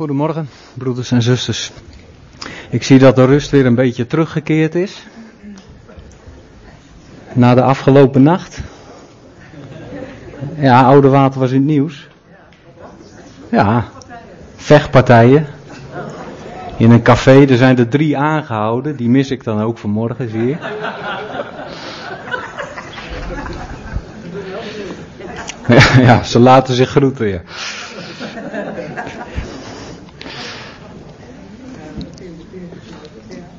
Goedemorgen, broeders en zusters. Ik zie dat de rust weer een beetje teruggekeerd is. Na de afgelopen nacht. Ja, oude water was in het nieuws. Ja, vechtpartijen. In een café, er zijn er drie aangehouden. Die mis ik dan ook vanmorgen, zie je. Ja, ze laten zich groeten, ja.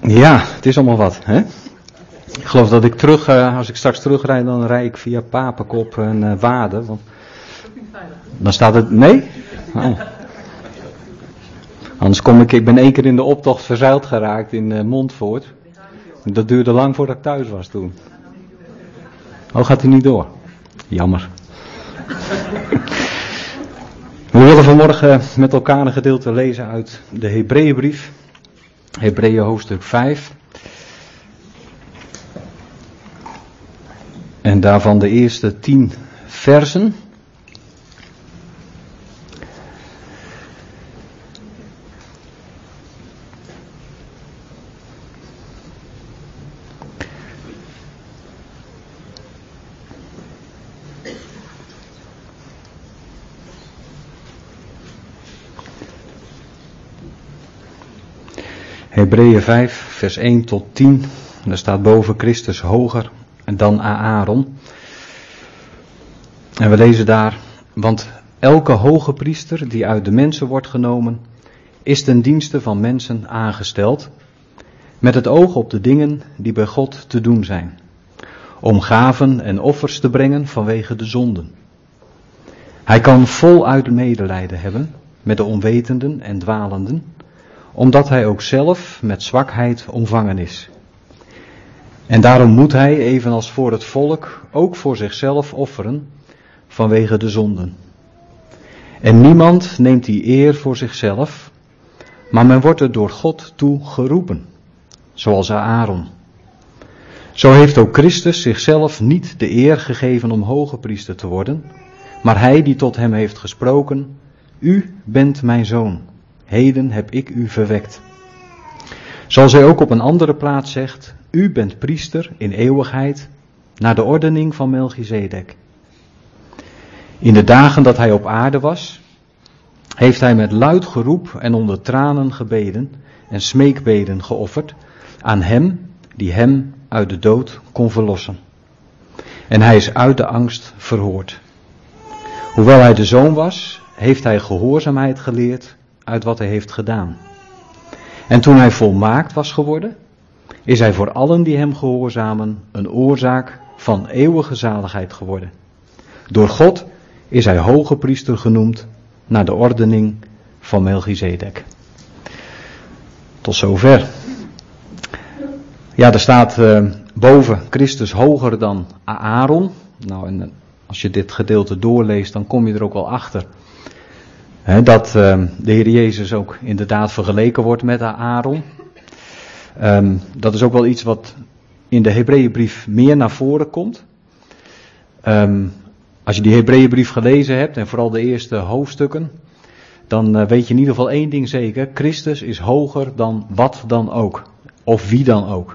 Ja, het is allemaal wat. Hè? Ik geloof dat ik terug, uh, als ik straks terugrijd, dan rijd ik via Papenkop en uh. Want dan staat het. Nee? Oh. Anders kom ik, ik ben één keer in de optocht verzeild geraakt in uh, Montvoort. Dat duurde lang voordat ik thuis was toen. Oh, gaat hij niet door? Jammer. We willen vanmorgen met elkaar een gedeelte lezen uit de Hebreeënbrief. Hebreeën hoofdstuk 5. En daarvan de eerste tien versen. Hebreeën 5, vers 1 tot 10. Daar staat boven Christus hoger dan Aaron. En we lezen daar, want elke hoge priester die uit de mensen wordt genomen, is ten dienste van mensen aangesteld, met het oog op de dingen die bij God te doen zijn, om gaven en offers te brengen vanwege de zonden. Hij kan voluit medelijden hebben met de onwetenden en dwalenden, omdat hij ook zelf met zwakheid omvangen is. En daarom moet hij, evenals voor het volk, ook voor zichzelf offeren vanwege de zonden. En niemand neemt die eer voor zichzelf, maar men wordt er door God toe geroepen, zoals Aaron. Zo heeft ook Christus zichzelf niet de eer gegeven om hoge priester te worden, maar hij die tot hem heeft gesproken, U bent mijn zoon heden heb ik u verwekt. Zoals hij ook op een andere plaats zegt, u bent priester in eeuwigheid, naar de ordening van Melchizedek. In de dagen dat hij op aarde was, heeft hij met luid geroep en onder tranen gebeden en smeekbeden geofferd aan hem die hem uit de dood kon verlossen. En hij is uit de angst verhoord. Hoewel hij de zoon was, heeft hij gehoorzaamheid geleerd uit wat hij heeft gedaan. En toen hij volmaakt was geworden, is hij voor allen die hem gehoorzamen een oorzaak van eeuwige zaligheid geworden. Door God is hij hoge priester genoemd naar de ordening van Melchizedek. Tot zover. Ja, er staat uh, boven Christus hoger dan Aaron. Nou, en als je dit gedeelte doorleest, dan kom je er ook wel achter dat uh, de Heer Jezus ook inderdaad vergeleken wordt met Aaron. Um, dat is ook wel iets wat in de Hebreeënbrief meer naar voren komt. Um, als je die Hebreeënbrief gelezen hebt, en vooral de eerste hoofdstukken, dan uh, weet je in ieder geval één ding zeker. Christus is hoger dan wat dan ook. Of wie dan ook.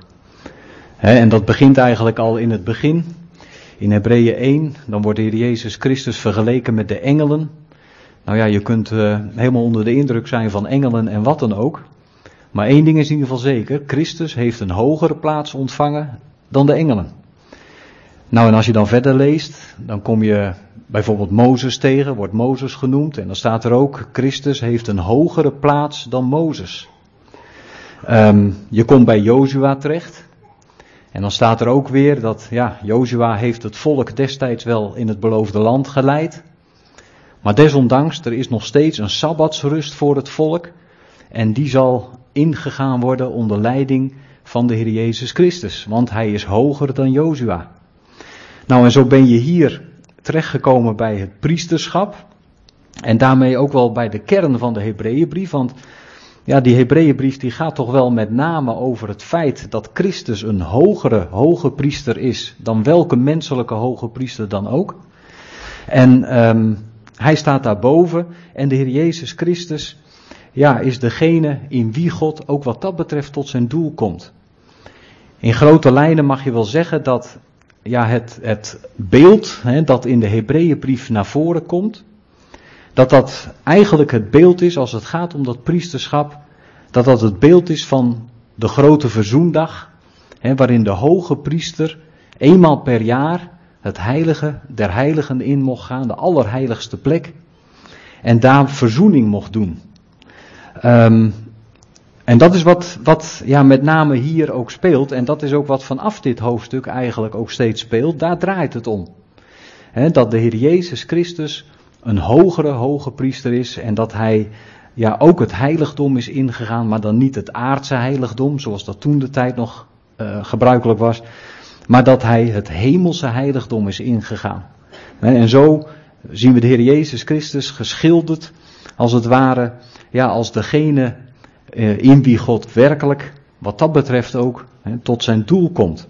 en dat begint eigenlijk al in het begin. In Hebreeën 1, dan wordt de Heer Jezus Christus vergeleken met de engelen. Nou ja, je kunt uh, helemaal onder de indruk zijn van engelen en wat dan ook. Maar één ding is in ieder geval zeker: Christus heeft een hogere plaats ontvangen dan de engelen. Nou, en als je dan verder leest, dan kom je bijvoorbeeld Mozes tegen, wordt Mozes genoemd. En dan staat er ook: Christus heeft een hogere plaats dan Mozes. Um, je komt bij Jozua terecht. En dan staat er ook weer dat, ja, Jozua heeft het volk destijds wel in het beloofde land geleid. Maar desondanks, er is nog steeds een sabbatsrust voor het volk. En die zal ingegaan worden onder leiding van de Heer Jezus Christus. Want hij is hoger dan Jozua. Nou, en zo ben je hier terechtgekomen bij het priesterschap. En daarmee ook wel bij de kern van de Hebreeënbrief. Want ja, die Hebreeënbrief die gaat toch wel met name over het feit dat Christus een hogere hoge priester is dan welke menselijke hoge priester dan ook. En um, hij staat daarboven en de Heer Jezus Christus, ja, is degene in wie God ook wat dat betreft tot zijn doel komt. In grote lijnen mag je wel zeggen dat ja, het, het beeld hè, dat in de Hebreeënbrief naar voren komt, dat dat eigenlijk het beeld is als het gaat om dat priesterschap, dat dat het beeld is van de grote verzoendag, hè, waarin de hoge priester eenmaal per jaar het heilige der heiligen in mocht gaan, de allerheiligste plek, en daar verzoening mocht doen. Um, en dat is wat, wat ja, met name hier ook speelt. En dat is ook wat vanaf dit hoofdstuk eigenlijk ook steeds speelt. Daar draait het om. dat de Heer Jezus Christus een hogere hoge priester is. En dat hij ja, ook het heiligdom is ingegaan. Maar dan niet het aardse heiligdom, zoals dat toen de tijd nog uh, gebruikelijk was. Maar dat hij het hemelse heiligdom is ingegaan. En zo zien we de Heer Jezus Christus geschilderd. Als het ware, ja, als degene eh, in wie God werkelijk, wat dat betreft ook, tot zijn doel komt.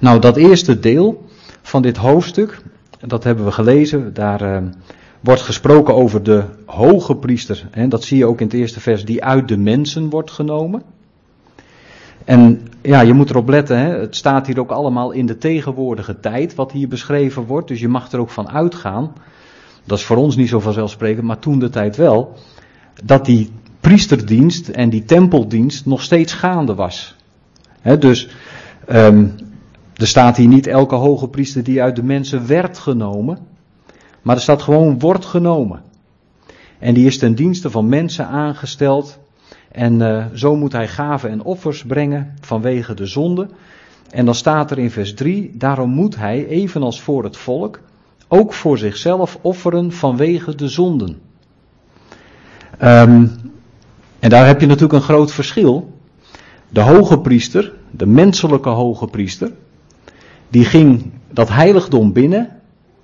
Nou, dat eerste deel van dit hoofdstuk, dat hebben we gelezen, daar uh, wordt gesproken over de hoge priester. Hè, dat zie je ook in het eerste vers, die uit de mensen wordt genomen. En ja, je moet erop letten, hè, het staat hier ook allemaal in de tegenwoordige tijd, wat hier beschreven wordt. Dus je mag er ook van uitgaan, dat is voor ons niet zo vanzelfsprekend, maar toen de tijd wel, dat die priesterdienst en die tempeldienst nog steeds gaande was. dus um, er staat hier niet elke hoge priester die uit de mensen werd genomen, maar er staat gewoon wordt genomen. En die is ten dienste van mensen aangesteld. En uh, zo moet hij gaven en offers brengen vanwege de zonde. En dan staat er in vers 3, daarom moet hij, evenals voor het volk, ook voor zichzelf offeren vanwege de zonden. Um, en daar heb je natuurlijk een groot verschil. De hoge priester, de menselijke hoge priester, die ging dat heiligdom binnen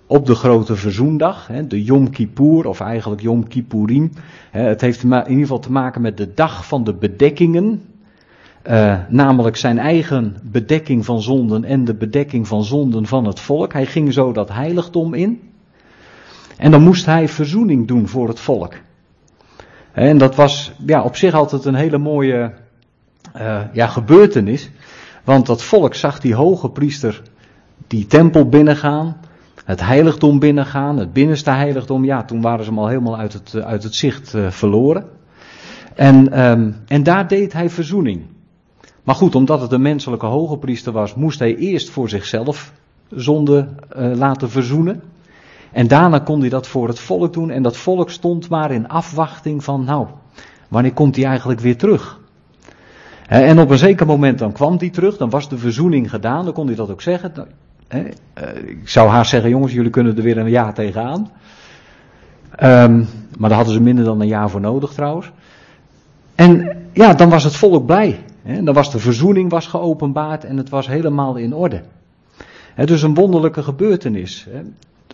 op de grote verzoendag, de Yom Kippur, of eigenlijk Yom Kippurim. Het heeft in ieder geval te maken met de dag van de bedekkingen, uh, namelijk zijn eigen bedekking van zonden en de bedekking van zonden van het volk. Hij ging zo dat heiligdom in. En dan moest hij verzoening doen voor het volk. En dat was ja, op zich altijd een hele mooie uh, ja, gebeurtenis. Want dat volk zag die hoge priester die tempel binnengaan, het heiligdom binnengaan, het binnenste heiligdom. Ja, toen waren ze hem al helemaal uit het, uit het zicht uh, verloren. En, um, en daar deed hij verzoening. Maar goed, omdat het een menselijke hoge priester was, moest hij eerst voor zichzelf zonde uh, laten verzoenen. En daarna kon hij dat voor het volk doen. En dat volk stond maar in afwachting van, nou, wanneer komt hij eigenlijk weer terug? En op een zeker moment dan kwam hij terug, dan was de verzoening gedaan, dan kon hij dat ook zeggen. Eh, ik zou haast zeggen, jongens, jullie kunnen er weer een jaar tegenaan. Um, maar daar hadden ze minder dan een jaar voor nodig trouwens. En ja, dan was het volk blij. Dan was de verzoening was geopenbaard en het was helemaal in orde. Dus een wonderlijke gebeurtenis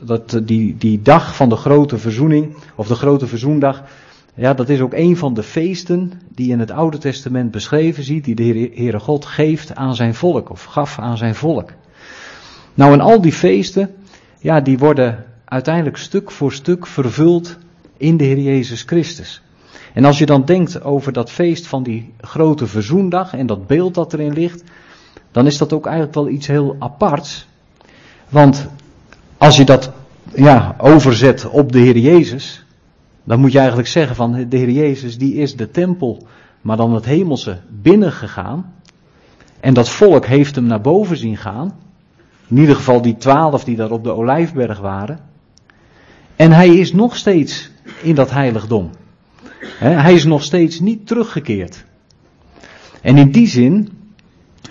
dat, die, die dag van de grote verzoening, of de grote verzoendag, ja, dat is ook een van de feesten die in het Oude Testament beschreven ziet, die de Heere God geeft aan zijn volk, of gaf aan zijn volk. Nou, en al die feesten, ja, die worden uiteindelijk stuk voor stuk vervuld in de Heer Jezus Christus. En als je dan denkt over dat feest van die grote verzoendag en dat beeld dat erin ligt, dan is dat ook eigenlijk wel iets heel aparts. Want als je dat ja, overzet op de Heer Jezus, dan moet je eigenlijk zeggen van de Heer Jezus die is de tempel, maar dan het hemelse binnengegaan. En dat volk heeft hem naar boven zien gaan. In ieder geval die twaalf die daar op de Olijfberg waren. En hij is nog steeds in dat heiligdom. Hij is nog steeds niet teruggekeerd. En in die zin,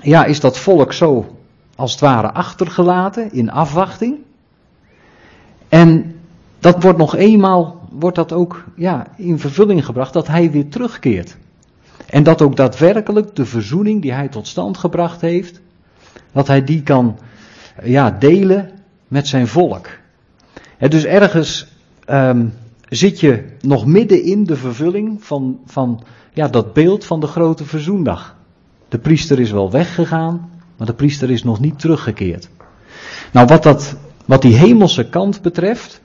ja, is dat volk zo als het ware achtergelaten in afwachting. En dat wordt nog eenmaal, wordt dat ook ja, in vervulling gebracht, dat hij weer terugkeert. En dat ook daadwerkelijk de verzoening die hij tot stand gebracht heeft, dat hij die kan ja, delen met zijn volk. En dus ergens um, zit je nog midden in de vervulling van, van ja, dat beeld van de grote verzoendag. De priester is wel weggegaan, maar de priester is nog niet teruggekeerd. Nou, wat dat wat die hemelse kant betreft,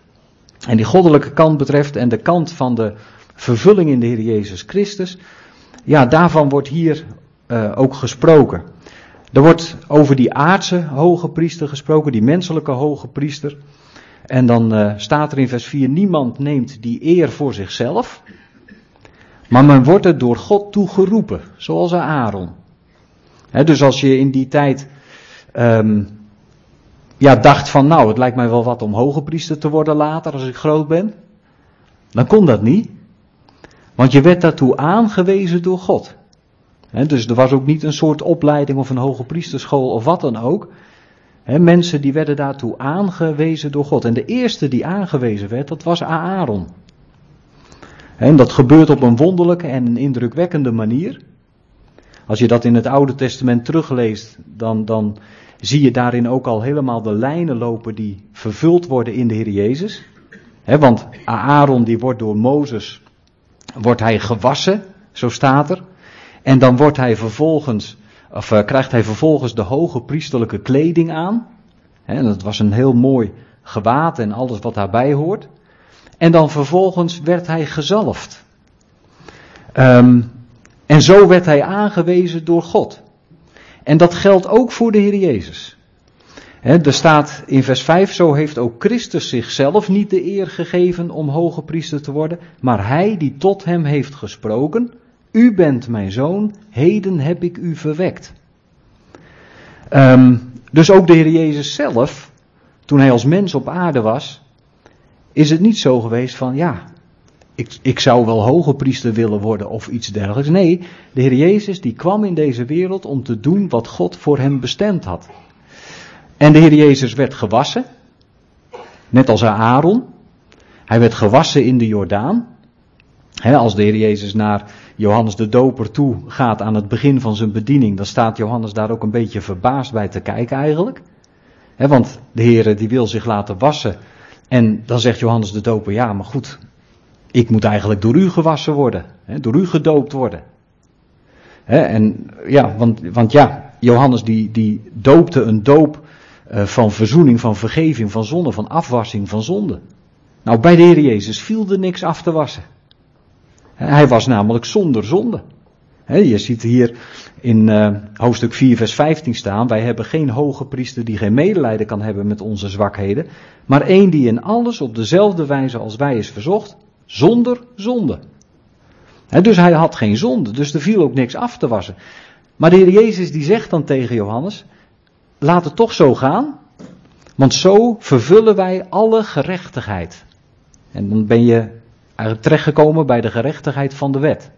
en die goddelijke kant betreft, en de kant van de vervulling in de Heer Jezus Christus. Ja, daarvan wordt hier uh, ook gesproken. Er wordt over die aardse hoge priester gesproken, die menselijke hoge priester. En dan uh, staat er in vers 4: Niemand neemt die eer voor zichzelf, maar men wordt er door God toe geroepen, zoals Aaron. He, dus als je in die tijd um, ja, dacht van, nou, het lijkt mij wel wat om hoge priester te worden later als ik groot ben, dan kon dat niet. Want je werd daartoe aangewezen door God. Dus er was ook niet een soort opleiding of een hoge priesterschool of wat dan ook. Mensen die werden daartoe aangewezen door God. En de eerste die aangewezen werd, dat was Aaron. En dat gebeurt op een wonderlijke en een indrukwekkende manier. Als je dat in het Oude Testament terugleest, dan, dan zie je daarin ook al helemaal de lijnen lopen die vervuld worden in de Heer Jezus. want Aaron die wordt door Mozes, wordt hij gewassen, zo staat er. En dan wordt hij vervolgens, of uh, krijgt hij vervolgens de hoge priesterlijke kleding aan. Dat was een heel mooi gewaad en alles wat daarbij hoort. En dan vervolgens werd hij gezalfd. Um, en zo werd hij aangewezen door God. En dat geldt ook voor de Heer Jezus. Er staat in vers 5, zo heeft ook Christus zichzelf niet de eer gegeven om hoge priester te worden, maar hij die tot hem heeft gesproken, u bent mijn zoon, heden heb ik u verwekt. Um, dus ook de Heer Jezus zelf, toen hij als mens op aarde was, is het niet zo geweest van, ja, ik, ik zou wel hoge priester willen worden of iets dergelijks. Nee, de Heer Jezus die kwam in deze wereld om te doen wat God voor hem bestemd had. En de Heer Jezus werd gewassen, net als Aaron. Hij werd gewassen in de Jordaan. als de Heer Jezus naar Johannes de Doper toe gaat aan het begin van zijn bediening, dan staat Johannes daar ook een beetje verbaasd bij te kijken eigenlijk. want de Heer die wil zich laten wassen. En dan zegt Johannes de Doper, ja maar goed, ik moet eigenlijk door u gewassen worden, door u gedoopt worden. En ja, want, want ja, Johannes die, die doopte een doop uh, van verzoening, van vergeving, van zonde, van afwassing van zonde. Nou, bij de Heer Jezus viel er niks af te wassen. Hij was namelijk zonder zonde. je ziet hier in uh, hoofdstuk 4, vers 15 staan: Wij hebben geen hoge priester die geen medelijden kan hebben met onze zwakheden, maar één die in alles op dezelfde wijze als wij is verzocht, zonder zonde. dus hij had geen zonde, dus er viel ook niks af te wassen. Maar de Heer Jezus die zegt dan tegen Johannes, laat het toch zo gaan, want zo vervullen wij alle gerechtigheid. En dan ben je terechtgekomen bij de gerechtigheid van de wet.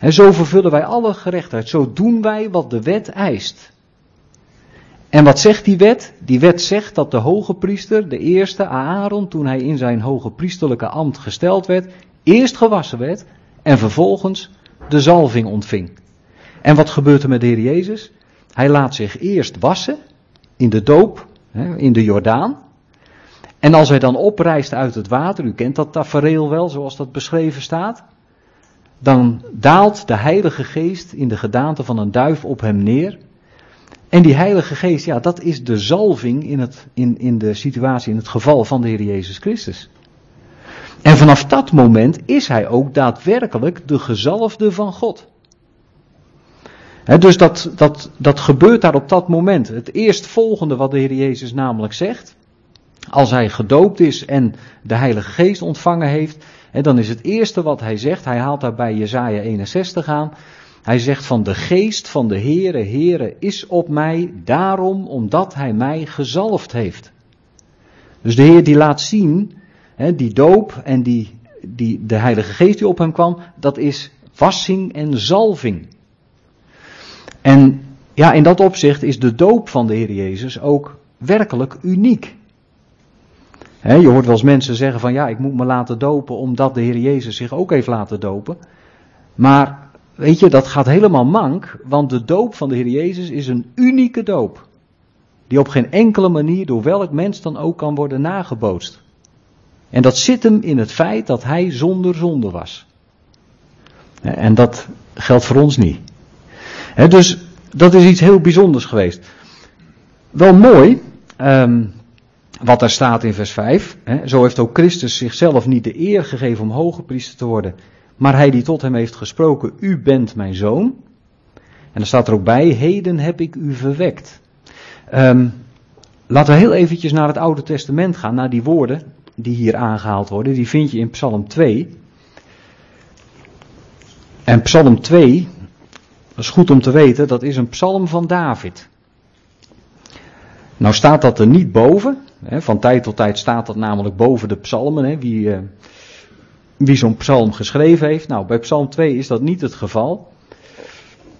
En zo vervullen wij alle gerechtigheid, zo doen wij wat de wet eist. En wat zegt die wet? Die wet zegt dat de hoge priester, de eerste Aaron, toen hij in zijn hoge priesterlijke ambt gesteld werd, eerst gewassen werd en vervolgens de zalving ontving. En wat gebeurt er met de Heer Jezus? Hij laat zich eerst wassen in de doop, in de Jordaan. En als hij dan oprijst uit het water, u kent dat tafereel wel zoals dat beschreven staat, dan daalt de Heilige Geest in de gedaante van een duif op hem neer. En die Heilige Geest, ja, dat is de zalving in, het, in, in de situatie, in het geval van de Heer Jezus Christus. En vanaf dat moment is hij ook daadwerkelijk de gezalfde van God. dus dat, dat, dat gebeurt daar op dat moment. Het eerstvolgende wat de Heer Jezus namelijk zegt, als hij gedoopt is en de Heilige Geest ontvangen heeft, dan is het eerste wat hij zegt, hij haalt daarbij Jezaja 61 aan, hij zegt van de geest van de Heere, Heere is op mij, daarom omdat hij mij gezalfd heeft. Dus de Heer die laat zien, die doop en die, die, de Heilige Geest die op hem kwam, dat is wassing en zalving. En ja, in dat opzicht is de doop van de Heer Jezus ook werkelijk uniek. Je hoort wel eens mensen zeggen van ja, ik moet me laten dopen omdat de Heer Jezus zich ook heeft laten dopen. Maar Weet je, dat gaat helemaal mank, want de doop van de Heer Jezus is een unieke doop. Die op geen enkele manier door welk mens dan ook kan worden nagebootst. En dat zit hem in het feit dat hij zonder zonde was. En dat geldt voor ons niet. Dus dat is iets heel bijzonders geweest. Wel mooi, um, wat er staat in vers 5. Hè, zo heeft ook Christus zichzelf niet de eer gegeven om hoge priester te worden, maar hij die tot hem heeft gesproken, u bent mijn zoon. En dan staat er ook bij, heden heb ik u verwekt. Um, laten we heel eventjes naar het Oude Testament gaan, naar die woorden die hier aangehaald worden. Die vind je in Psalm 2. En Psalm 2, dat is goed om te weten, dat is een psalm van David. Nou staat dat er niet boven. Hè, van tijd tot tijd staat dat namelijk boven de psalmen. Hè, wie uh, wie zo'n psalm geschreven heeft. Nou, bij Psalm 2 is dat niet het geval.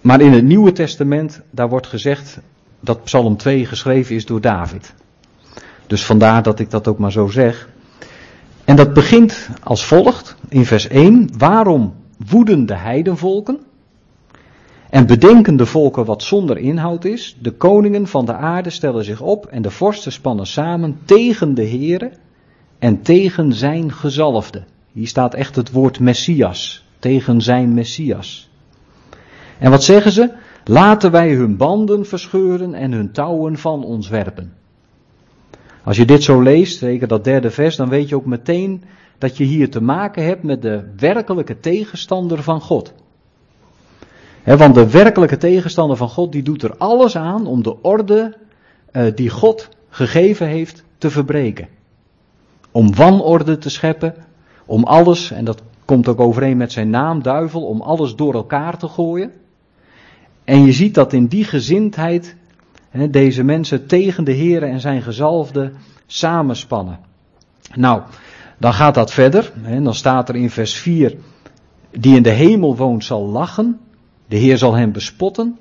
Maar in het Nieuwe Testament, daar wordt gezegd dat Psalm 2 geschreven is door David. Dus vandaar dat ik dat ook maar zo zeg. En dat begint als volgt in vers 1. Waarom woeden de heidenvolken? En bedenken de volken wat zonder inhoud is. De koningen van de aarde stellen zich op en de vorsten spannen samen tegen de Here en tegen zijn gezalfde. Hier staat echt het woord Messias, tegen zijn Messias. En wat zeggen ze? Laten wij hun banden verscheuren en hun touwen van ons werpen. Als je dit zo leest, zeker dat derde vers, dan weet je ook meteen dat je hier te maken hebt met de werkelijke tegenstander van God. Want de werkelijke tegenstander van God, die doet er alles aan om de orde uh, die God gegeven heeft te verbreken. Om wanorde te scheppen, om alles, en dat komt ook overeen met zijn naam, duivel, om alles door elkaar te gooien. En je ziet dat in die gezindheid deze mensen tegen de Heer en zijn gezalfde samenspannen. Nou, dan gaat dat verder. Dan staat er in vers 4, die in de hemel woont zal lachen, de Heer zal hem bespotten.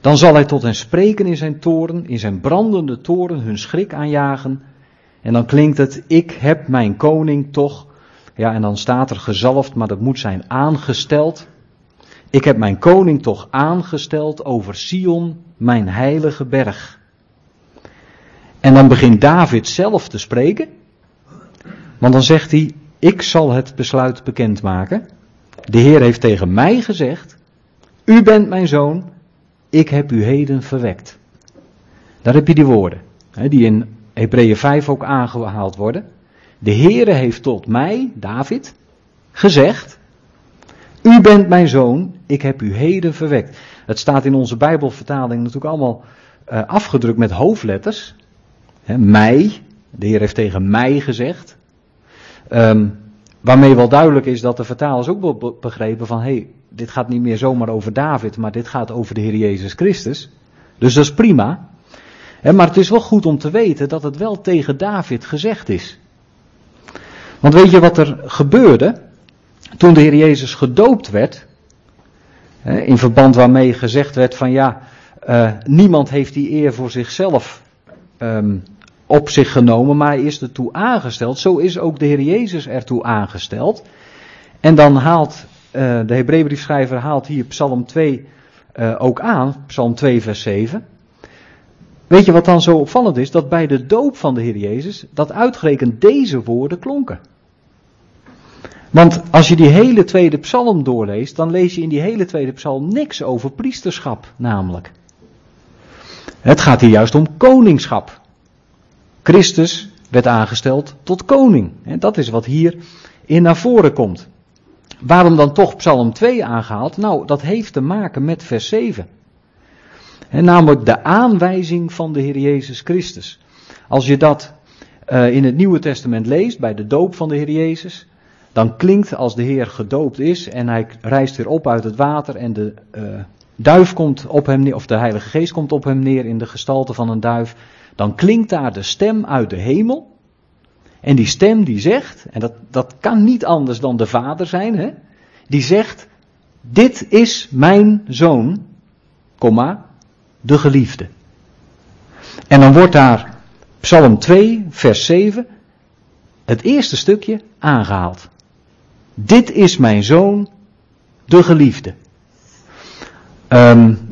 Dan zal hij tot hen spreken in zijn toren, in zijn brandende toren hun schrik aanjagen. En dan klinkt het, ik heb mijn koning toch ja, en dan staat er gezalfd, maar dat moet zijn aangesteld. Ik heb mijn koning toch aangesteld over Sion, mijn heilige berg. En dan begint David zelf te spreken. Want dan zegt hij, ik zal het besluit bekendmaken. De Heer heeft tegen mij gezegd, u bent mijn zoon, ik heb u heden verwekt. Daar heb je die woorden, die in Hebreeën 5 ook aangehaald worden. De Heere heeft tot mij, David, gezegd, u bent mijn zoon, ik heb u heden verwekt. Het staat in onze Bijbelvertaling natuurlijk allemaal uh, afgedrukt met hoofdletters. Mij, de Heer heeft tegen mij gezegd. Um, waarmee wel duidelijk is dat de vertalers ook begrepen van, hé, hey, dit gaat niet meer zomaar over David, maar dit gaat over de Heer Jezus Christus. Dus dat is prima. Maar het is wel goed om te weten dat het wel tegen David gezegd is. Want weet je wat er gebeurde toen de Heer Jezus gedoopt werd? In verband waarmee gezegd werd van ja, uh, niemand heeft die eer voor zichzelf um, op zich genomen, maar is ertoe aangesteld. Zo is ook de Heer Jezus ertoe aangesteld. En dan haalt de Hebreeënbriefschrijver haalt hier Psalm 2 uh, ook aan, Psalm 2 vers 7. Weet je wat dan zo opvallend is? Dat bij de doop van de Heer Jezus, dat uitgerekend deze woorden klonken. Want als je die hele tweede psalm doorleest, dan lees je in die hele tweede psalm niks over priesterschap, namelijk. Het gaat hier juist om koningschap. Christus werd aangesteld tot koning. En dat is wat hier in naar voren komt. Waarom dan toch Psalm 2 aangehaald? Nou, dat heeft te maken met vers 7. En namelijk de aanwijzing van de Heer Jezus Christus. Als je dat uh, in het Nieuwe Testament leest, bij de doop van de Heer Jezus, dan klinkt als de Heer gedoopt is en hij rijst weer op uit het water en de uh, duif komt op hem neer, of de Heilige Geest komt op hem neer in de gestalte van een duif, dan klinkt daar de stem uit de hemel. En die stem die zegt, en dat, dat kan niet anders dan de Vader zijn, hè, die zegt, dit is mijn zoon, de geliefde. En dan wordt daar Psalm 2, vers 7, het eerste stukje aangehaald. Dit is mijn zoon, de geliefde. Um,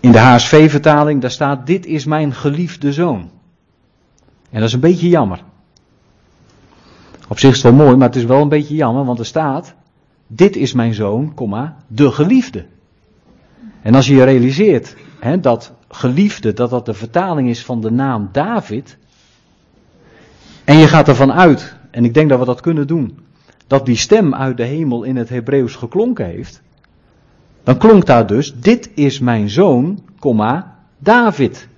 in de HSV-vertaling, daar staat, dit is mijn geliefde zoon. En dat is een beetje jammer. Op zich is wel mooi, maar het is wel een beetje jammer, want er staat, dit is mijn zoon, komma, de geliefde. En als je je realiseert hè, dat geliefde, dat dat de vertaling is van de naam David, En je gaat ervan uit, en ik denk dat we dat kunnen doen, dat die stem uit de hemel in het Hebreeuws geklonken heeft. Dan klonk daar dus, dit is mijn zoon, David.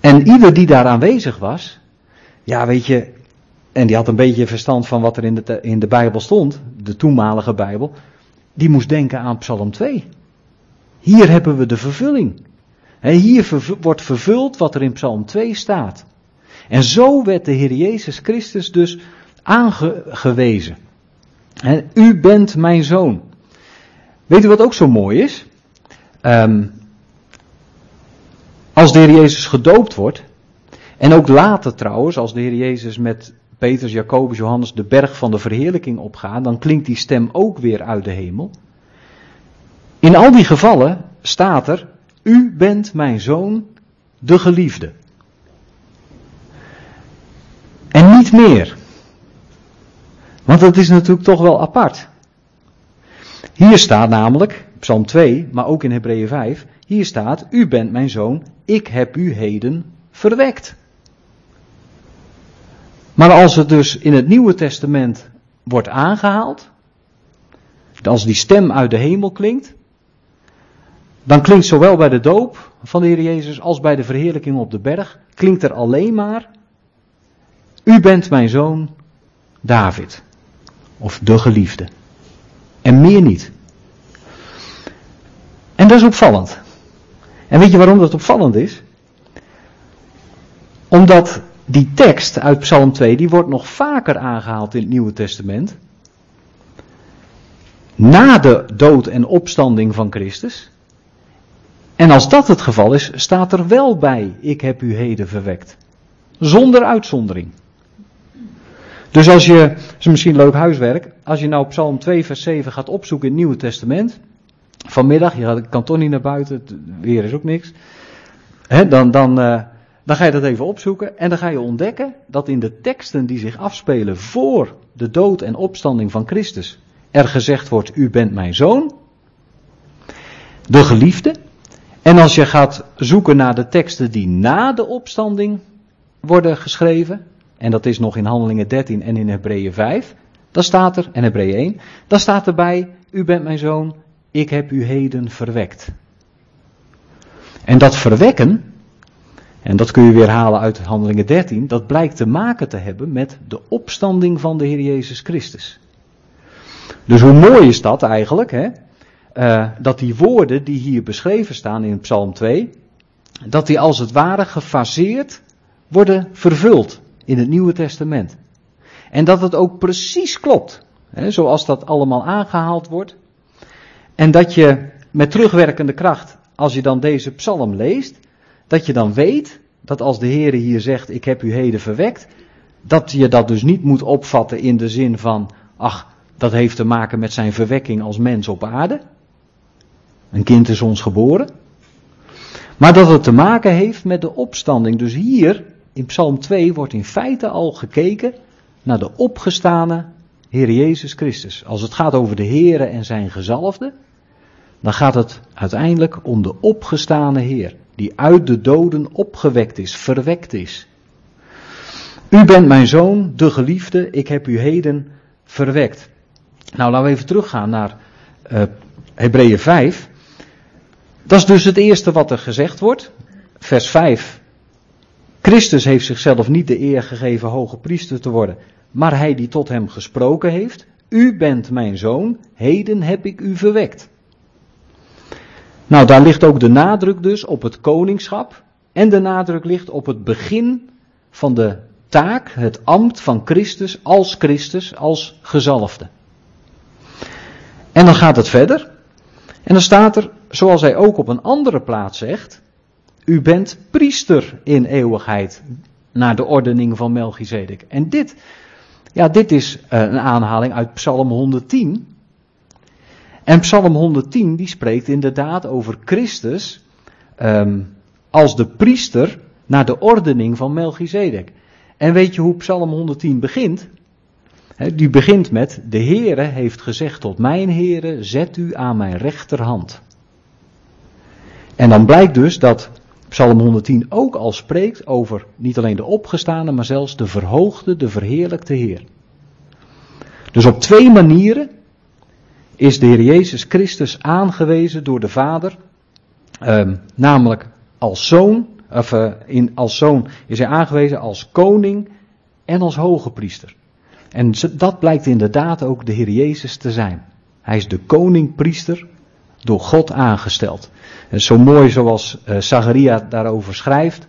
En ieder die daar aanwezig was, ja weet je, en die had een beetje verstand van wat er in de, in de Bijbel stond, de toenmalige Bijbel, die moest denken aan Psalm 2. Hier hebben we de vervulling. hier wordt vervuld wat er in Psalm 2 staat. En zo werd de Heer Jezus Christus dus aangewezen. u bent mijn zoon. Weet u wat ook zo mooi is? Um, als de Heer Jezus gedoopt wordt, en ook later trouwens, als de Heer Jezus met Petrus, Jacobus, Johannes de berg van de verheerlijking opgaat, dan klinkt die stem ook weer uit de hemel. In al die gevallen staat er, u bent mijn zoon, de geliefde. En niet meer. Want dat is natuurlijk toch wel apart. Hier staat namelijk, Psalm 2, maar ook in Hebreeën 5, hier staat, u bent mijn zoon, ik heb u heden verwekt. Maar als het dus in het Nieuwe Testament wordt aangehaald, als die stem uit de hemel klinkt, dan klinkt zowel bij de doop van de Heer Jezus als bij de verheerlijking op de berg, klinkt er alleen maar, u bent mijn zoon David, of de geliefde. En meer niet. En dat is opvallend. En weet je waarom dat opvallend is? Omdat die tekst uit Psalm 2, die wordt nog vaker aangehaald in het Nieuwe Testament. Na de dood en opstanding van Christus. En als dat het geval is, staat er wel bij, ik heb u heden verwekt. Zonder uitzondering. Dus als je, dat is misschien leuk huiswerk, als je nou Psalm 2 vers 7 gaat opzoeken in het Nieuwe Testament, vanmiddag, je kan toch niet naar buiten, weer is ook niks, hè, dan, dan, uh, dan ga je dat even opzoeken en dan ga je ontdekken dat in de teksten die zich afspelen voor de dood en opstanding van Christus er gezegd wordt, u bent mijn zoon, de geliefde. En als je gaat zoeken naar de teksten die na de opstanding worden geschreven, en dat is nog in Handelingen 13 en in Hebreeën 5, dan staat er, en Hebreeën 1, dan staat erbij, u bent mijn zoon, ik heb u heden verwekt. En dat verwekken, en dat kun je weer halen uit Handelingen 13, dat blijkt te maken te hebben met de opstanding van de Heer Jezus Christus. Dus hoe mooi is dat eigenlijk, hè? Uh, dat die woorden die hier beschreven staan in Psalm 2, dat die als het ware gefaseerd worden vervuld in het Nieuwe Testament. En dat het ook precies klopt, hè, zoals dat allemaal aangehaald wordt. En dat je met terugwerkende kracht, als je dan deze psalm leest, dat je dan weet dat als de Heer hier zegt, ik heb u heden verwekt, dat je dat dus niet moet opvatten in de zin van, ach, dat heeft te maken met zijn verwekking als mens op aarde. Een kind is ons geboren. Maar dat het te maken heeft met de opstanding. Dus hier in Psalm 2 wordt in feite al gekeken naar de opgestane Heer Jezus Christus. Als het gaat over de Heere en zijn gezalfde, dan gaat het uiteindelijk om de opgestane Heer, die uit de doden opgewekt is, verwekt is. U bent mijn zoon, de geliefde, ik heb u heden verwekt. Nou, laten we even teruggaan naar uh, Hebreeën 5. Dat is dus het eerste wat er gezegd wordt. Vers 5. Christus heeft zichzelf niet de eer gegeven hoge priester te worden, maar hij die tot hem gesproken heeft. U bent mijn zoon, heden heb ik u verwekt. Nou, daar ligt ook de nadruk dus op het koningschap. En de nadruk ligt op het begin van de taak, het ambt van Christus als Christus, als gezalfde. En dan gaat het verder. En dan staat er, zoals hij ook op een andere plaats zegt, u bent priester in eeuwigheid, naar de ordening van Melchizedek. En dit, ja, dit is eh, een aanhaling uit Psalm 110. En Psalm 110 die spreekt inderdaad over Christus um, als de priester naar de ordening van Melchizedek. En weet je hoe Psalm 110 begint? die begint met, de Heere heeft gezegd tot mijn Heere, zet u aan mijn rechterhand. En dan blijkt dus dat Psalm 110 ook al spreekt over niet alleen de opgestane, maar zelfs de verhoogde, de verheerlijkte Heer. Dus op twee manieren is de Heer Jezus Christus aangewezen door de Vader, um, namelijk als zoon, of uh, in, als zoon is hij aangewezen als koning en als hoge priester. En dat blijkt inderdaad ook de Heer Jezus te zijn. Hij is de koning-priester door God aangesteld. En zo mooi zoals Zacharia daarover schrijft,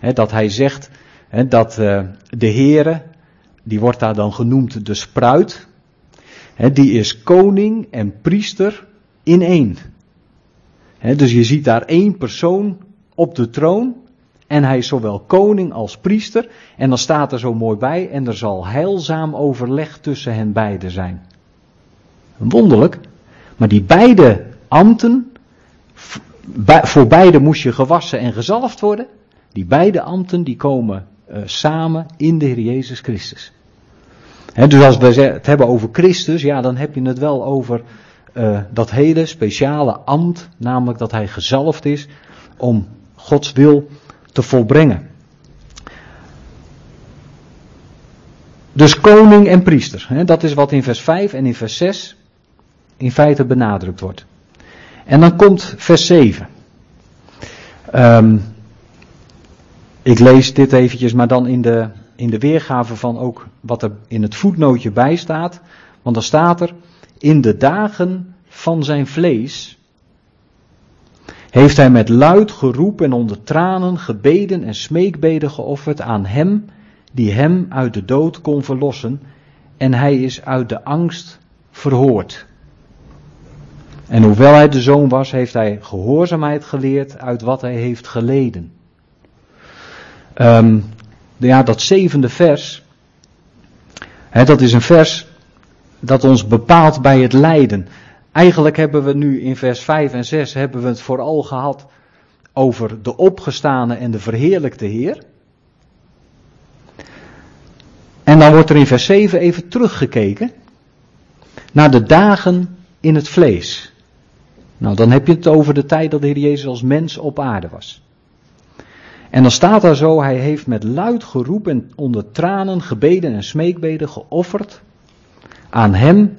hè, dat hij zegt hè, dat uh, de Heere, die wordt daar dan genoemd de spruit, die is koning en priester in één. dus je ziet daar één persoon op de troon en hij is zowel koning als priester. En dan staat er zo mooi bij, en er zal heilzaam overleg tussen hen beiden zijn. Wonderlijk. Maar die beide ambten, voor beide moest je gewassen en gezalfd worden. Die beide ambten die komen uh, samen in de Heer Jezus Christus. Dus als we het hebben over Christus, ja, dan heb je het wel over uh, dat hele speciale ambt, namelijk dat hij gezalfd is om Gods wil te volbrengen. Dus koning en priester, dat is wat in vers 5 en in vers 6 in feite benadrukt wordt. En dan komt vers 7. Um, ehm, ik lees dit eventjes, maar dan in de, in de weergave van ook wat er in het voetnootje bij staat. Want dan staat er, in de dagen van zijn vlees heeft hij met luid geroep en onder tranen gebeden en smeekbeden geofferd aan hem die hem uit de dood kon verlossen en hij is uit de angst verhoord. En hoewel hij de zoon was, heeft hij gehoorzaamheid geleerd uit wat hij heeft geleden. Um, ja, dat zevende vers, hè, dat is een vers dat ons bepaalt bij het lijden. Eigenlijk hebben we nu in vers 5 en 6 hebben we het vooral gehad over de opgestane en de verheerlijkte Heer. En dan wordt er in vers 7 even teruggekeken naar de dagen in het vlees. Nou, dan heb je het over de tijd dat de Heer Jezus als mens op aarde was. En dan staat daar zo, hij heeft met luid geroep en onder tranen, gebeden en smeekbeden geofferd aan hem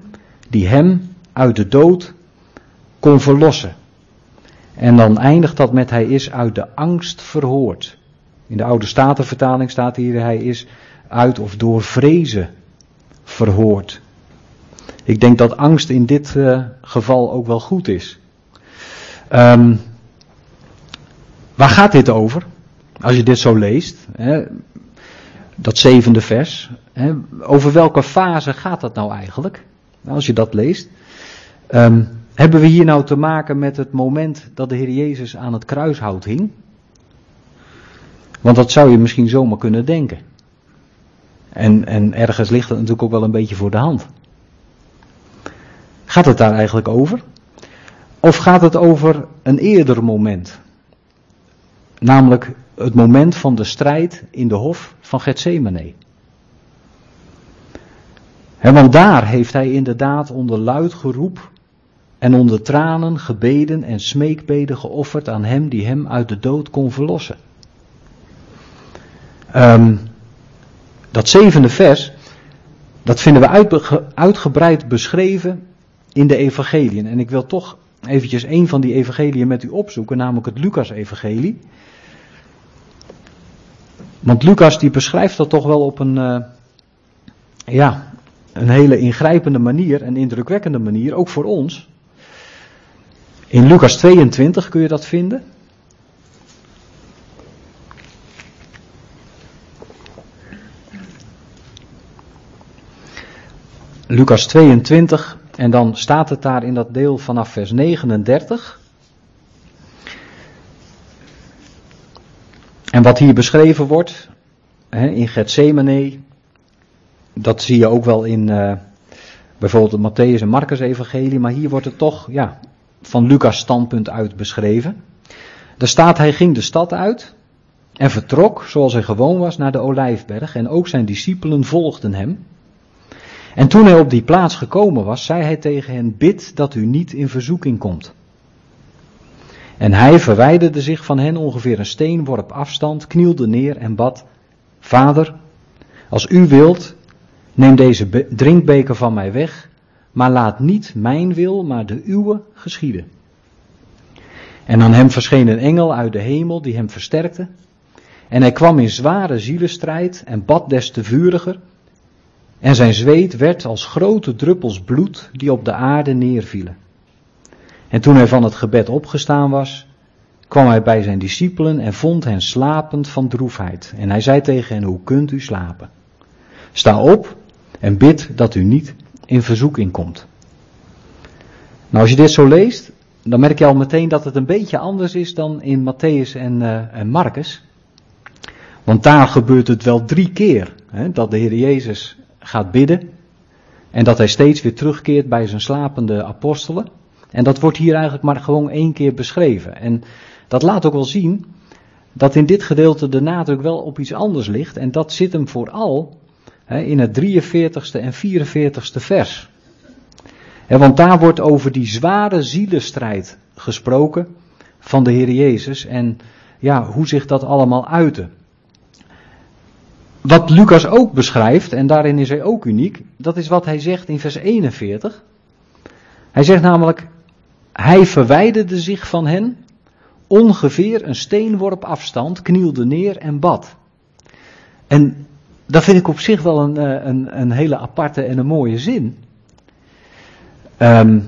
die hem uit de dood kon verlossen. En dan eindigt dat met hij is uit de angst verhoord. In de oude statenvertaling staat hier hij is uit of door vrezen verhoord. Ik denk dat angst in dit uh, geval ook wel goed is. Um, waar gaat dit over? Als je dit zo leest, hè, dat zevende vers. Hè, over welke fase gaat dat nou eigenlijk? Als je dat leest. Um, hebben we hier nou te maken met het moment dat de Heer Jezus aan het kruishout hing? Want dat zou je misschien zomaar kunnen denken. En, en ergens ligt het natuurlijk ook wel een beetje voor de hand. Gaat het daar eigenlijk over? Of gaat het over een eerder moment? Namelijk het moment van de strijd in de hof van Gethsemane. want daar heeft hij inderdaad onder luid geroep en onder tranen, gebeden en smeekbeden geofferd aan hem die hem uit de dood kon verlossen. Um, dat zevende vers, dat vinden we uitgebreid beschreven in de evangeliën. En ik wil toch eventjes een van die evangeliën met u opzoeken, namelijk het Lucas-evangelie. Want Lucas die beschrijft dat toch wel op een, uh, ja, een hele ingrijpende manier en indrukwekkende manier, ook voor ons. In Lucas 22 kun je dat vinden. Lucas 22 en dan staat het daar in dat deel vanaf vers 39. En wat hier beschreven wordt hè, in Gethsemane, dat zie je ook wel in uh, bijvoorbeeld het Matthäus en Marcus evangelie, maar hier wordt het toch ja, van Lucas standpunt uit beschreven. Daar staat hij ging de stad uit en vertrok zoals hij gewoon was naar de Olijfberg en ook zijn discipelen volgden hem. En toen hij op die plaats gekomen was, zei hij tegen hen, bid dat u niet in verzoeking komt. En hij verwijderde zich van hen ongeveer een steenworp afstand, knielde neer en bad: Vader, als u wilt, neem deze drinkbeker van mij weg, maar laat niet mijn wil, maar de uwe geschieden. En aan hem verscheen een engel uit de hemel die hem versterkte. En hij kwam in zware zielenstrijd en bad des te vuriger. En zijn zweet werd als grote druppels bloed die op de aarde neervielen. En toen hij van het gebed opgestaan was, kwam hij bij zijn discipelen en vond hen slapend van droefheid. En hij zei tegen hen, hoe kunt u slapen? Sta op en bid dat u niet in verzoeking komt. Nou, als je dit zo leest, dan merk je al meteen dat het een beetje anders is dan in Matthäus en, uh, en Marcus. Want daar gebeurt het wel drie keer hè, dat de Heer Jezus gaat bidden en dat hij steeds weer terugkeert bij zijn slapende apostelen. En dat wordt hier eigenlijk maar gewoon één keer beschreven. En dat laat ook wel zien dat in dit gedeelte de nadruk wel op iets anders ligt. En dat zit hem vooral in het 43ste en 44ste vers. want daar wordt over die zware zielenstrijd gesproken van de Heer Jezus en ja, hoe zich dat allemaal uitte. Wat Lucas ook beschrijft, en daarin is hij ook uniek, dat is wat hij zegt in vers 41. Hij zegt namelijk, hij verwijderde zich van hen, ongeveer een steenworp afstand, knielde neer en bad. En dat vind ik op zich wel een, eh, een, een hele aparte en een mooie zin. Um,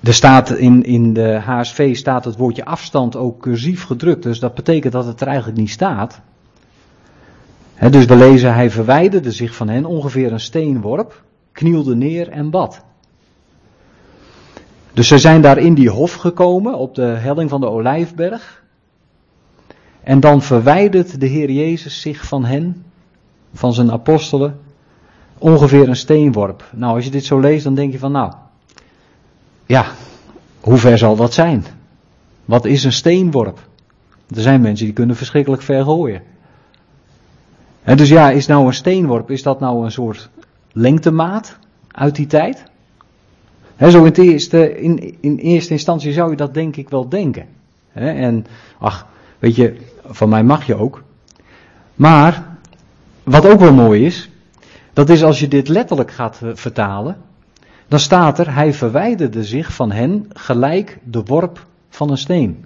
er staat in, in de HSV staat het woordje afstand ook cursief gedrukt, dus dat betekent dat het er eigenlijk niet staat dus we lezen, hij verwijderde zich van hen ongeveer een steenworp, knielde neer en bad. Dus ze zijn daar in die hof gekomen op de helling van de Olijfberg. En dan verwijdert de Heer Jezus zich van hen, van zijn apostelen, ongeveer een steenworp. Nou, als je dit zo leest, dan denk je van nou, ja, hoe ver zal dat zijn? Wat is een steenworp? Er zijn mensen die kunnen verschrikkelijk ver gooien. En dus ja, is nou een steenworp, is dat nou een soort lengtemaat uit die tijd? Zo in, eerste, in, in eerste instantie zou je dat denk ik wel denken. en ach, weet je, van mij mag je ook. Maar, wat ook wel mooi is, dat is als je dit letterlijk gaat eh, vertalen, dan staat er, hij verwijderde zich van hen gelijk de worp van een steen.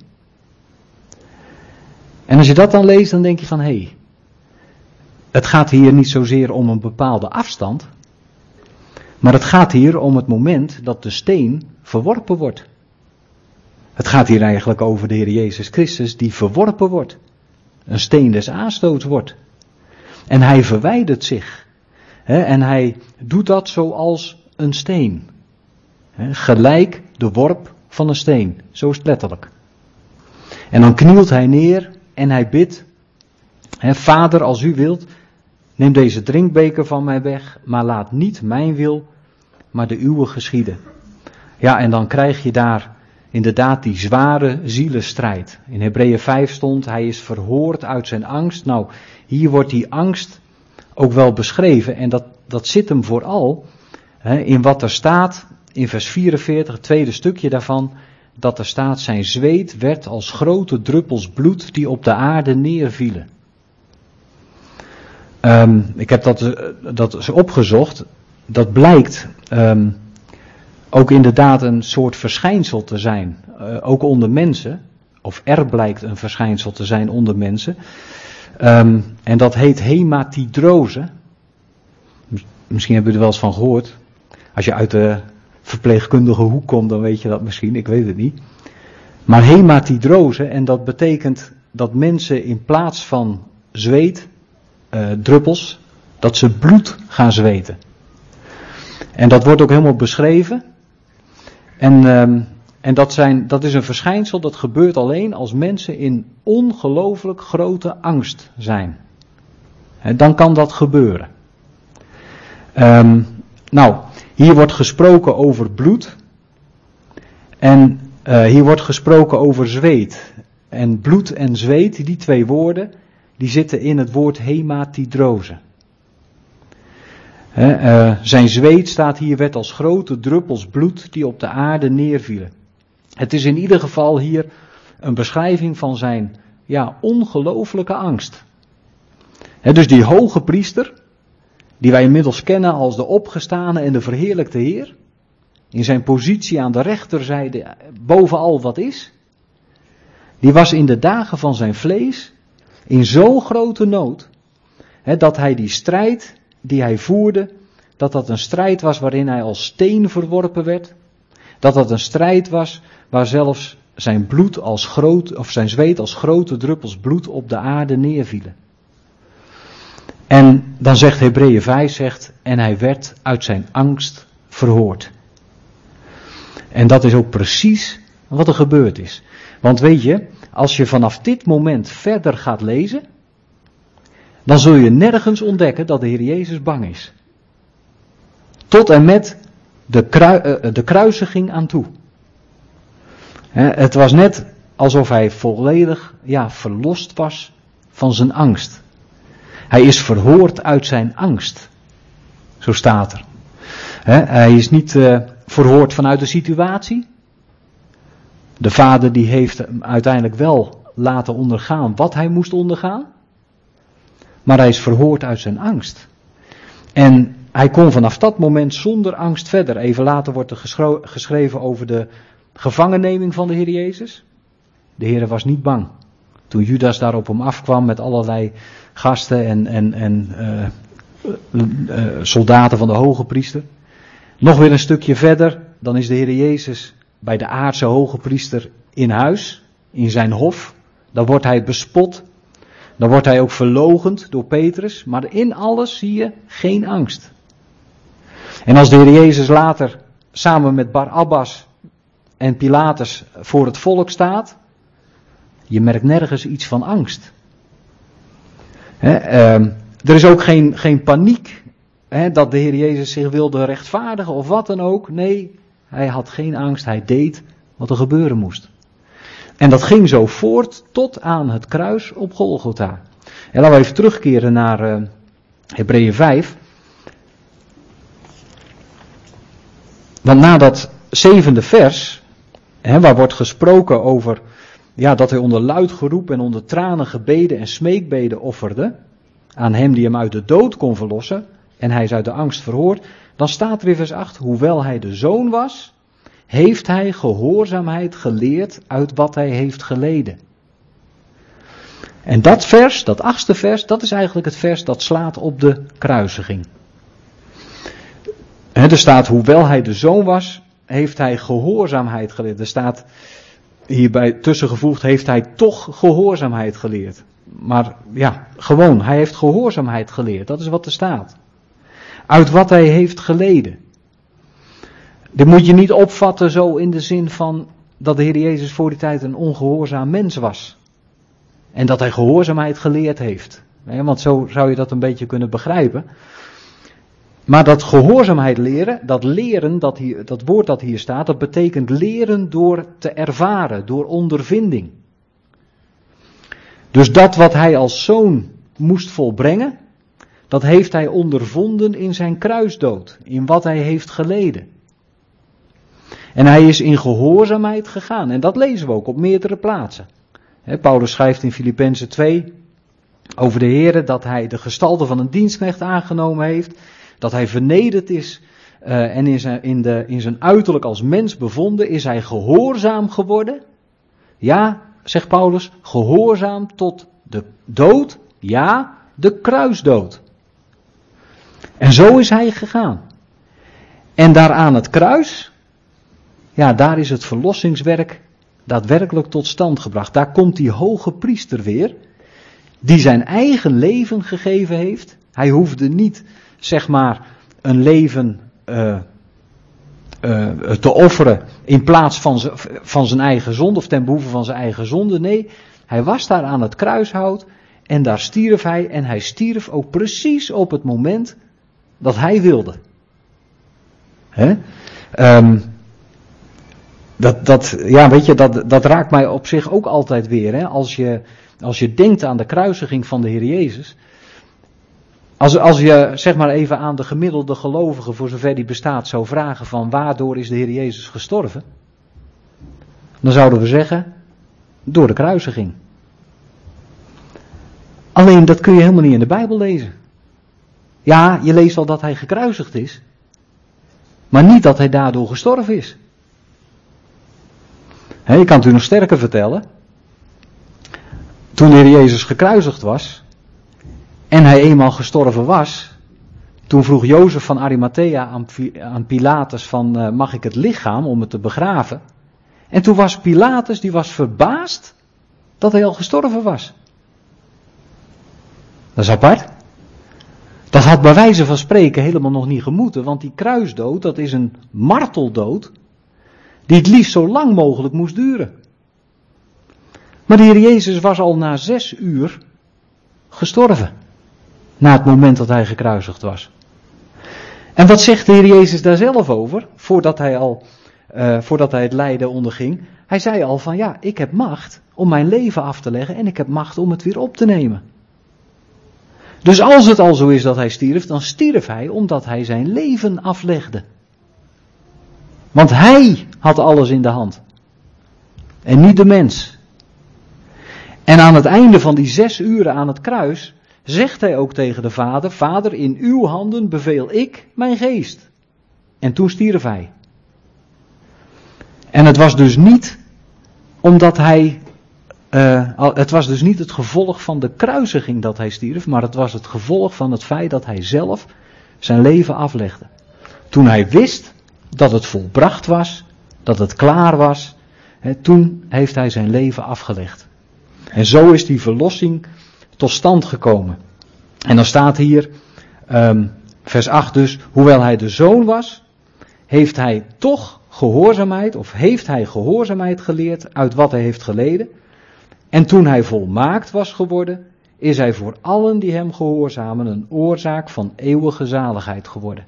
En als je dat dan leest, dan denk je van, hé, hey, het gaat hier niet zozeer om een bepaalde afstand, maar het gaat hier om het moment dat de steen verworpen wordt. Het gaat hier eigenlijk over de Heer Jezus Christus die verworpen wordt. Een steen des aanstoots wordt. En hij verwijdert zich. en hij doet dat zoals een steen. gelijk de worp van een steen. Zo is het letterlijk. En dan knielt hij neer en hij bidt. Vader, als u wilt, Neem deze drinkbeker van mij weg, maar laat niet mijn wil, maar de uwe geschieden. Ja, en dan krijg je daar inderdaad die zware zielenstrijd. In Hebreeën 5 stond, hij is verhoord uit zijn angst. Nou, hier wordt die angst ook wel beschreven en dat, dat zit hem vooral hè, in wat er staat in vers 44, het tweede stukje daarvan, dat er staat, zijn zweet werd als grote druppels bloed die op de aarde neervielen. Um, ik heb dat, eh, dat opgezocht. Dat blijkt um, ook inderdaad een soort verschijnsel te zijn. Uh, ook onder mensen. Of er blijkt een verschijnsel te zijn onder mensen. Um, en dat heet hematidrose. Misschien hebben jullie er wel eens van gehoord. Als je uit de verpleegkundige hoek komt, dan weet je dat misschien. Ik weet het niet. Maar hematidrose, en dat betekent dat mensen in plaats van zweet uh, druppels, dat ze bloed gaan zweten. En dat wordt ook helemaal beschreven. En, um, en dat, zijn, dat is een verschijnsel dat gebeurt alleen als mensen in ongelooflijk grote angst zijn. Dan kan dat gebeuren. Um, nou, hier wordt gesproken over bloed. En uh, hier wordt gesproken over zweet. En bloed en zweet, die twee woorden, die zitten in het woord hematidrose. Uh, zijn zweet staat hier werd als grote druppels bloed die op de aarde neervielen. Het is in ieder geval hier een beschrijving van zijn ja, ongelooflijke angst. dus die hoge priester, die wij inmiddels kennen als de opgestane en de verheerlijkte Heer, in zijn positie aan de rechterzijde bovenal wat is, die was in de dagen van zijn vlees in zo'n grote nood, dat hij die strijd die hij voerde, dat dat een strijd was waarin hij als steen verworpen werd, dat dat een strijd was waar zelfs zijn bloed als groot, of zijn zweet als grote druppels bloed op de aarde neervielen. En dan zegt Hebreeën 5, zegt, en hij werd uit zijn angst verhoord. En dat is ook precies wat er gebeurd is. Want weet je, als je vanaf dit moment verder gaat lezen, dan zul je nergens ontdekken dat de Heer Jezus bang is. Tot en met de, uh, de kruisiging aan toe. Het was net alsof hij volledig ja, verlost was van zijn angst. Hij is verhoord uit zijn angst. Zo staat er. Hij is niet uh, verhoord vanuit de situatie. De vader die heeft hem uiteindelijk wel laten ondergaan wat hij moest ondergaan. Maar hij is verhoord uit zijn angst. En hij kon vanaf dat moment zonder angst verder. Even later wordt er geschreven over de gevangenneming van de Heer Jezus. De Heer was niet bang. Toen Judas daar op hem afkwam met allerlei gasten en, en, en uh, uh, soldaten van de hoge priester. Nog weer een stukje verder, dan is de Heer Jezus bij de aardse hoge priester in huis, in zijn hof. Dan wordt hij bespot. Dan wordt hij ook verlogend door Petrus. Maar in alles zie je geen angst. En als de Heer Jezus later samen met Bar Abbas en Pilatus voor het volk staat, je merkt nergens iets van angst. Uh, er is ook geen, geen paniek dat de Heer Jezus zich wilde rechtvaardigen of wat dan ook. Nee, hij had geen angst, hij deed wat er gebeuren moest. En dat ging zo voort tot aan het kruis op Golgotha. En laten we even terugkeren naar uh, Hebreeën 5. Want na dat zevende vers, hè, waar wordt gesproken over ja, dat hij onder luid geroep en onder tranen gebeden en smeekbeden offerde aan hem die hem uit de dood kon verlossen en hij is uit de angst verhoord, dan staat er in vers 8, hoewel hij de zoon was, heeft hij gehoorzaamheid geleerd uit wat hij heeft geleden. En dat vers, dat achtste vers, dat is eigenlijk het vers dat slaat op de kruisiging. er staat, hoewel hij de zoon was, heeft hij gehoorzaamheid geleerd. Er staat hierbij tussengevoegd, heeft hij toch gehoorzaamheid geleerd. Maar ja, gewoon, hij heeft gehoorzaamheid geleerd. Dat is wat er staat. Uit wat hij heeft geleden. Dit moet je niet opvatten zo in de zin van dat de Heer Jezus voor die tijd een ongehoorzaam mens was. En dat hij gehoorzaamheid geleerd heeft. Want zo zou je dat een beetje kunnen begrijpen. Maar dat gehoorzaamheid leren, dat leren, dat, hier, dat woord dat hier staat, dat betekent leren door te ervaren, door ondervinding. Dus dat wat hij als zoon moest volbrengen, dat heeft hij ondervonden in zijn kruisdood, in wat hij heeft geleden. En hij is in gehoorzaamheid gegaan. En dat lezen we ook op meerdere plaatsen. Paulus schrijft in Filippenzen 2 over de Heer dat hij de gestalte van een dienstknecht aangenomen heeft. Dat hij vernederd is uh, en in zijn, in, de, in zijn uiterlijk als mens bevonden. Is hij gehoorzaam geworden? Ja, zegt Paulus, gehoorzaam tot de dood. Ja, de kruisdood. En zo is hij gegaan. En daar aan het kruis, ja, daar is het verlossingswerk daadwerkelijk tot stand gebracht. Daar komt die hoge priester weer, die zijn eigen leven gegeven heeft. Hij hoefde niet, zeg maar, een leven uh, uh, te offeren in plaats van, van zijn eigen zonde of ten behoeve van zijn eigen zonde. Nee, hij was daar aan het kruishout en daar stierf hij en hij stierf ook precies op het moment dat hij wilde. Hè? Um, dat, dat, ja, weet je, dat, dat raakt mij op zich ook altijd weer. Hè? Als, je, als je denkt aan de kruisiging van de Heer Jezus. Als, als je zeg maar even aan de gemiddelde gelovige, voor zover die bestaat, zou vragen van waardoor is de Heer Jezus gestorven? Dan zouden we zeggen, door de kruisiging. Alleen dat kun je helemaal niet in de Bijbel lezen. Ja, je leest al dat hij gekruisigd is, maar niet dat hij daardoor gestorven is. Ik kan het u nog sterker vertellen. Toen Heer Jezus gekruisigd was en hij eenmaal gestorven was, toen vroeg Jozef van Arimathea aan, Pilatus van uh, mag ik het lichaam om het te begraven? En toen was Pilatus, die was verbaasd dat hij al gestorven was. Dat is apart. Dat had bij wijze van spreken helemaal nog niet gemoeten, want die kruisdood, dat is een marteldood, die het liefst zo lang mogelijk moest duren. Maar de Heer Jezus was al na zes uur gestorven, na het moment dat hij gekruisigd was. En wat zegt de Heer Jezus daar zelf over, voordat hij al, uh, voordat hij het lijden onderging? Hij zei al van ja, ik heb macht om mijn leven af te leggen en ik heb macht om het weer op te nemen. Dus als het al zo is dat hij stierf, dan stierf hij omdat hij zijn leven aflegde. Want hij had alles in de hand. En niet de mens. En aan het einde van die zes uren aan het kruis zegt hij ook tegen de vader: Vader, in uw handen beveel ik mijn geest. En toen stierf hij. En het was dus niet omdat hij uh, het was dus niet het gevolg van de kruisiging dat hij stierf, maar het was het gevolg van het feit dat hij zelf zijn leven aflegde. Toen hij wist dat het volbracht was, dat het klaar was, toen heeft hij zijn leven afgelegd. En zo is die verlossing tot stand gekomen. En dan staat hier, um, vers 8 dus, hoewel hij de zoon was, heeft hij toch gehoorzaamheid, of heeft hij gehoorzaamheid geleerd uit wat hij heeft geleden. En toen hij volmaakt was geworden, is hij voor allen die hem gehoorzamen een oorzaak van eeuwige zaligheid geworden.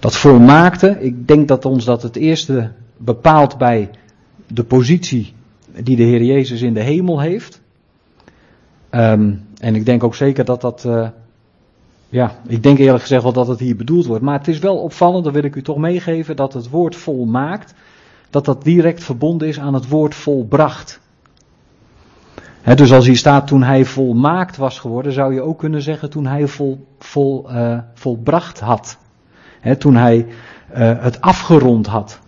Dat volmaakte, ik denk dat ons dat het eerste bepaalt bij de positie die de Heer Jezus in de hemel heeft. Um, en ik denk ook zeker dat dat, uh, ja, ik denk eerlijk gezegd wel dat het hier bedoeld wordt. Maar het is wel opvallend, dat wil ik u toch meegeven, dat het woord volmaakt, dat dat direct verbonden is aan het woord volbracht dus als hier staat toen hij volmaakt was geworden, zou je ook kunnen zeggen toen hij vol, vol, uh, volbracht had. Toen hij uh, het afgerond had.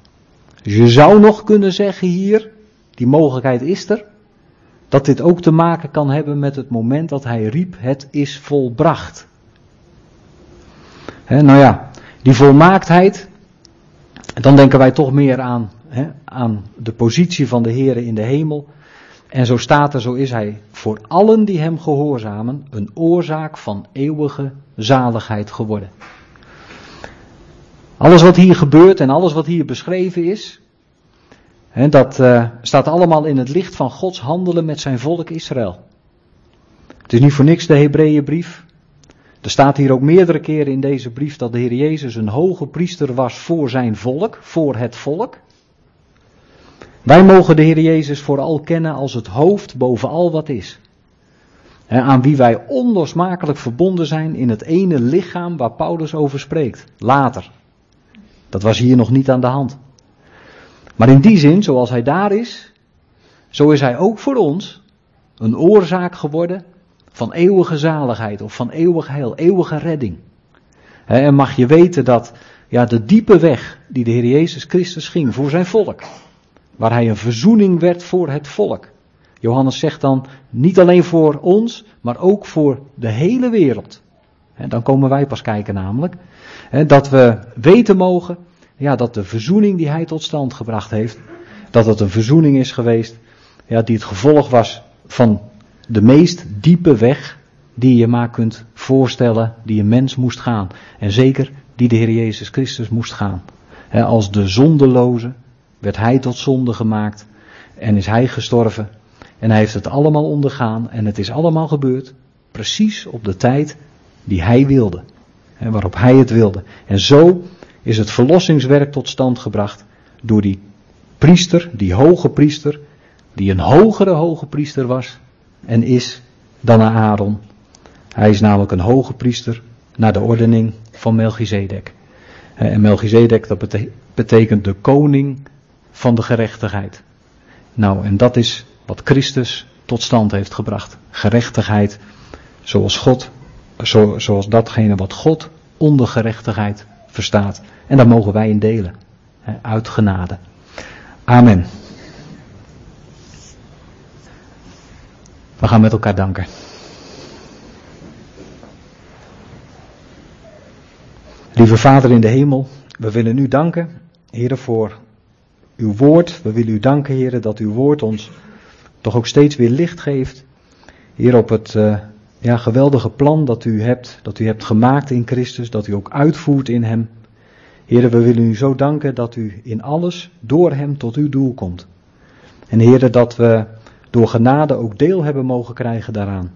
Dus je zou nog kunnen zeggen hier, die mogelijkheid is er, dat dit ook te maken kan hebben met het moment dat hij riep, het is volbracht. nou ja, die volmaaktheid, dan denken wij toch meer aan, aan de positie van de Heer in de hemel en zo staat er, zo is hij voor allen die hem gehoorzamen een oorzaak van eeuwige zaligheid geworden. Alles wat hier gebeurt en alles wat hier beschreven is, hè, dat uh, staat allemaal in het licht van Gods handelen met zijn volk Israël. Het is niet voor niks de Hebreeënbrief. Er staat hier ook meerdere keren in deze brief dat de Heer Jezus een hoge priester was voor zijn volk, voor het volk. Wij mogen de Heer Jezus vooral kennen als het hoofd boven al wat is. aan wie wij onlosmakelijk verbonden zijn in het ene lichaam waar Paulus over spreekt. Later. Dat was hier nog niet aan de hand. Maar in die zin, zoals hij daar is, zo is hij ook voor ons een oorzaak geworden van eeuwige zaligheid of van eeuwig heil, eeuwige redding. En mag je weten dat ja, de diepe weg die de Heer Jezus Christus ging voor zijn volk, Waar hij een verzoening werd voor het volk. Johannes zegt dan niet alleen voor ons, maar ook voor de hele wereld. En dan komen wij pas kijken namelijk. Dat we weten mogen ja, dat de verzoening die hij tot stand gebracht heeft, dat het een verzoening is geweest ja, die het gevolg was van de meest diepe weg die je maar kunt voorstellen, die een mens moest gaan. En zeker die de Heer Jezus Christus moest gaan. als de zondeloze, werd hij tot zonde gemaakt en is hij gestorven. En hij heeft het allemaal ondergaan en het is allemaal gebeurd precies op de tijd die hij wilde. En waarop hij het wilde. En zo is het verlossingswerk tot stand gebracht door die priester, die hoge priester, die een hogere hoge priester was en is dan Aaron. Hij is namelijk een hoge priester naar de ordening van Melchizedek. En Melchizedek, dat betekent de koning van de gerechtigheid. Nou, en dat is wat Christus tot stand heeft gebracht. Gerechtigheid zoals God, zo, zoals datgene wat God onder gerechtigheid verstaat. En daar mogen wij in delen. Uit genade. Amen. We gaan met elkaar danken. Lieve Vader in de hemel, we willen u danken, Heer, voor uw woord. We willen u danken, Heer, dat uw woord ons toch ook steeds weer licht geeft. Heer, op het uh, ja, geweldige plan dat u hebt, dat u hebt gemaakt in Christus, dat u ook uitvoert in Hem. Heer, we willen u zo danken dat u in alles door Hem tot uw doel komt. En Heer, dat we door genade ook deel hebben mogen krijgen daaraan.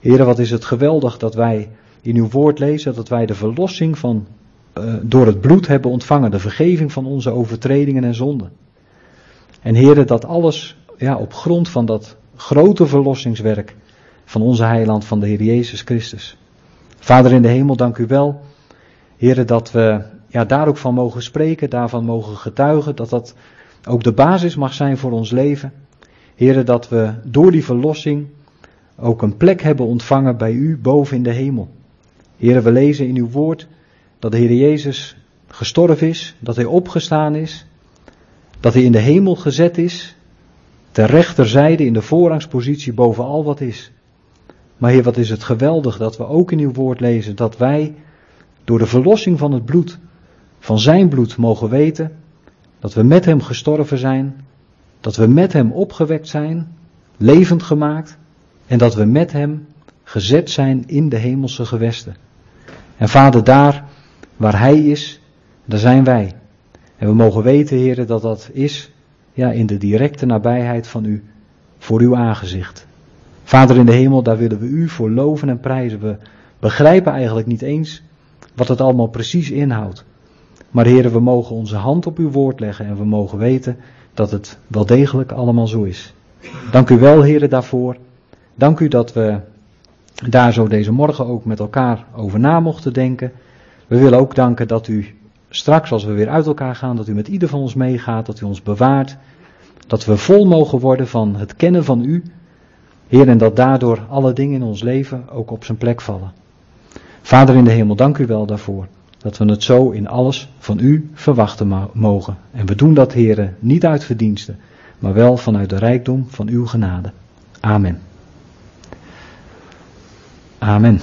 Heer, wat is het geweldig dat wij in uw woord lezen dat wij de verlossing van, uh, door het bloed hebben ontvangen, de vergeving van onze overtredingen en zonden. En heren, dat alles ja, op grond van dat grote verlossingswerk van onze heiland, van de Heer Jezus Christus. Vader in de hemel, dank u wel, heren, dat we ja, daar ook van mogen spreken, daarvan mogen getuigen, dat dat ook de basis mag zijn voor ons leven. Heren, dat we door die verlossing ook een plek hebben ontvangen bij u boven in de hemel. Heren, we lezen in uw woord dat de Heer Jezus gestorven is, dat hij opgestaan is, dat hij in de hemel gezet is, ter rechterzijde in de voorrangspositie boven al wat is. Maar Heer, wat is het geweldig dat we ook in uw woord lezen dat wij door de verlossing van het bloed, van zijn bloed, mogen weten dat we met hem gestorven zijn, dat we met hem opgewekt zijn, levend gemaakt en dat we met hem gezet zijn in de hemelse gewesten. En Vader, daar waar Hij is, daar zijn wij. En we mogen weten, heren, dat dat is ja, in de directe nabijheid van U, voor Uw aangezicht. Vader in de hemel, daar willen we U voor loven en prijzen. We begrijpen eigenlijk niet eens wat het allemaal precies inhoudt. Maar heren, we mogen onze hand op Uw woord leggen en we mogen weten dat het wel degelijk allemaal zo is. Dank u wel, heren, daarvoor. Dank u dat we daar zo deze morgen ook met elkaar over na mochten denken. We willen ook danken dat u straks, als we weer uit elkaar gaan, dat u met ieder van ons meegaat, dat u ons bewaart. Dat we vol mogen worden van het kennen van u. Heer, en dat daardoor alle dingen in ons leven ook op zijn plek vallen. Vader in de hemel, dank u wel daarvoor. Dat we het zo in alles van u verwachten mogen. En we doen dat, heren, niet uit verdiensten, maar wel vanuit de rijkdom van uw genade. Amen. Amen.